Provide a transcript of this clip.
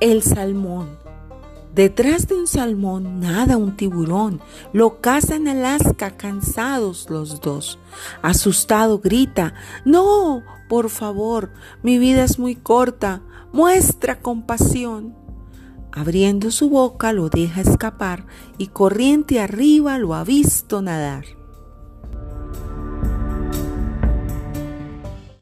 El salmón. Detrás de un salmón nada un tiburón. Lo caza en Alaska, cansados los dos. Asustado grita, No, por favor, mi vida es muy corta. Muestra compasión. Abriendo su boca lo deja escapar y corriente arriba lo ha visto nadar.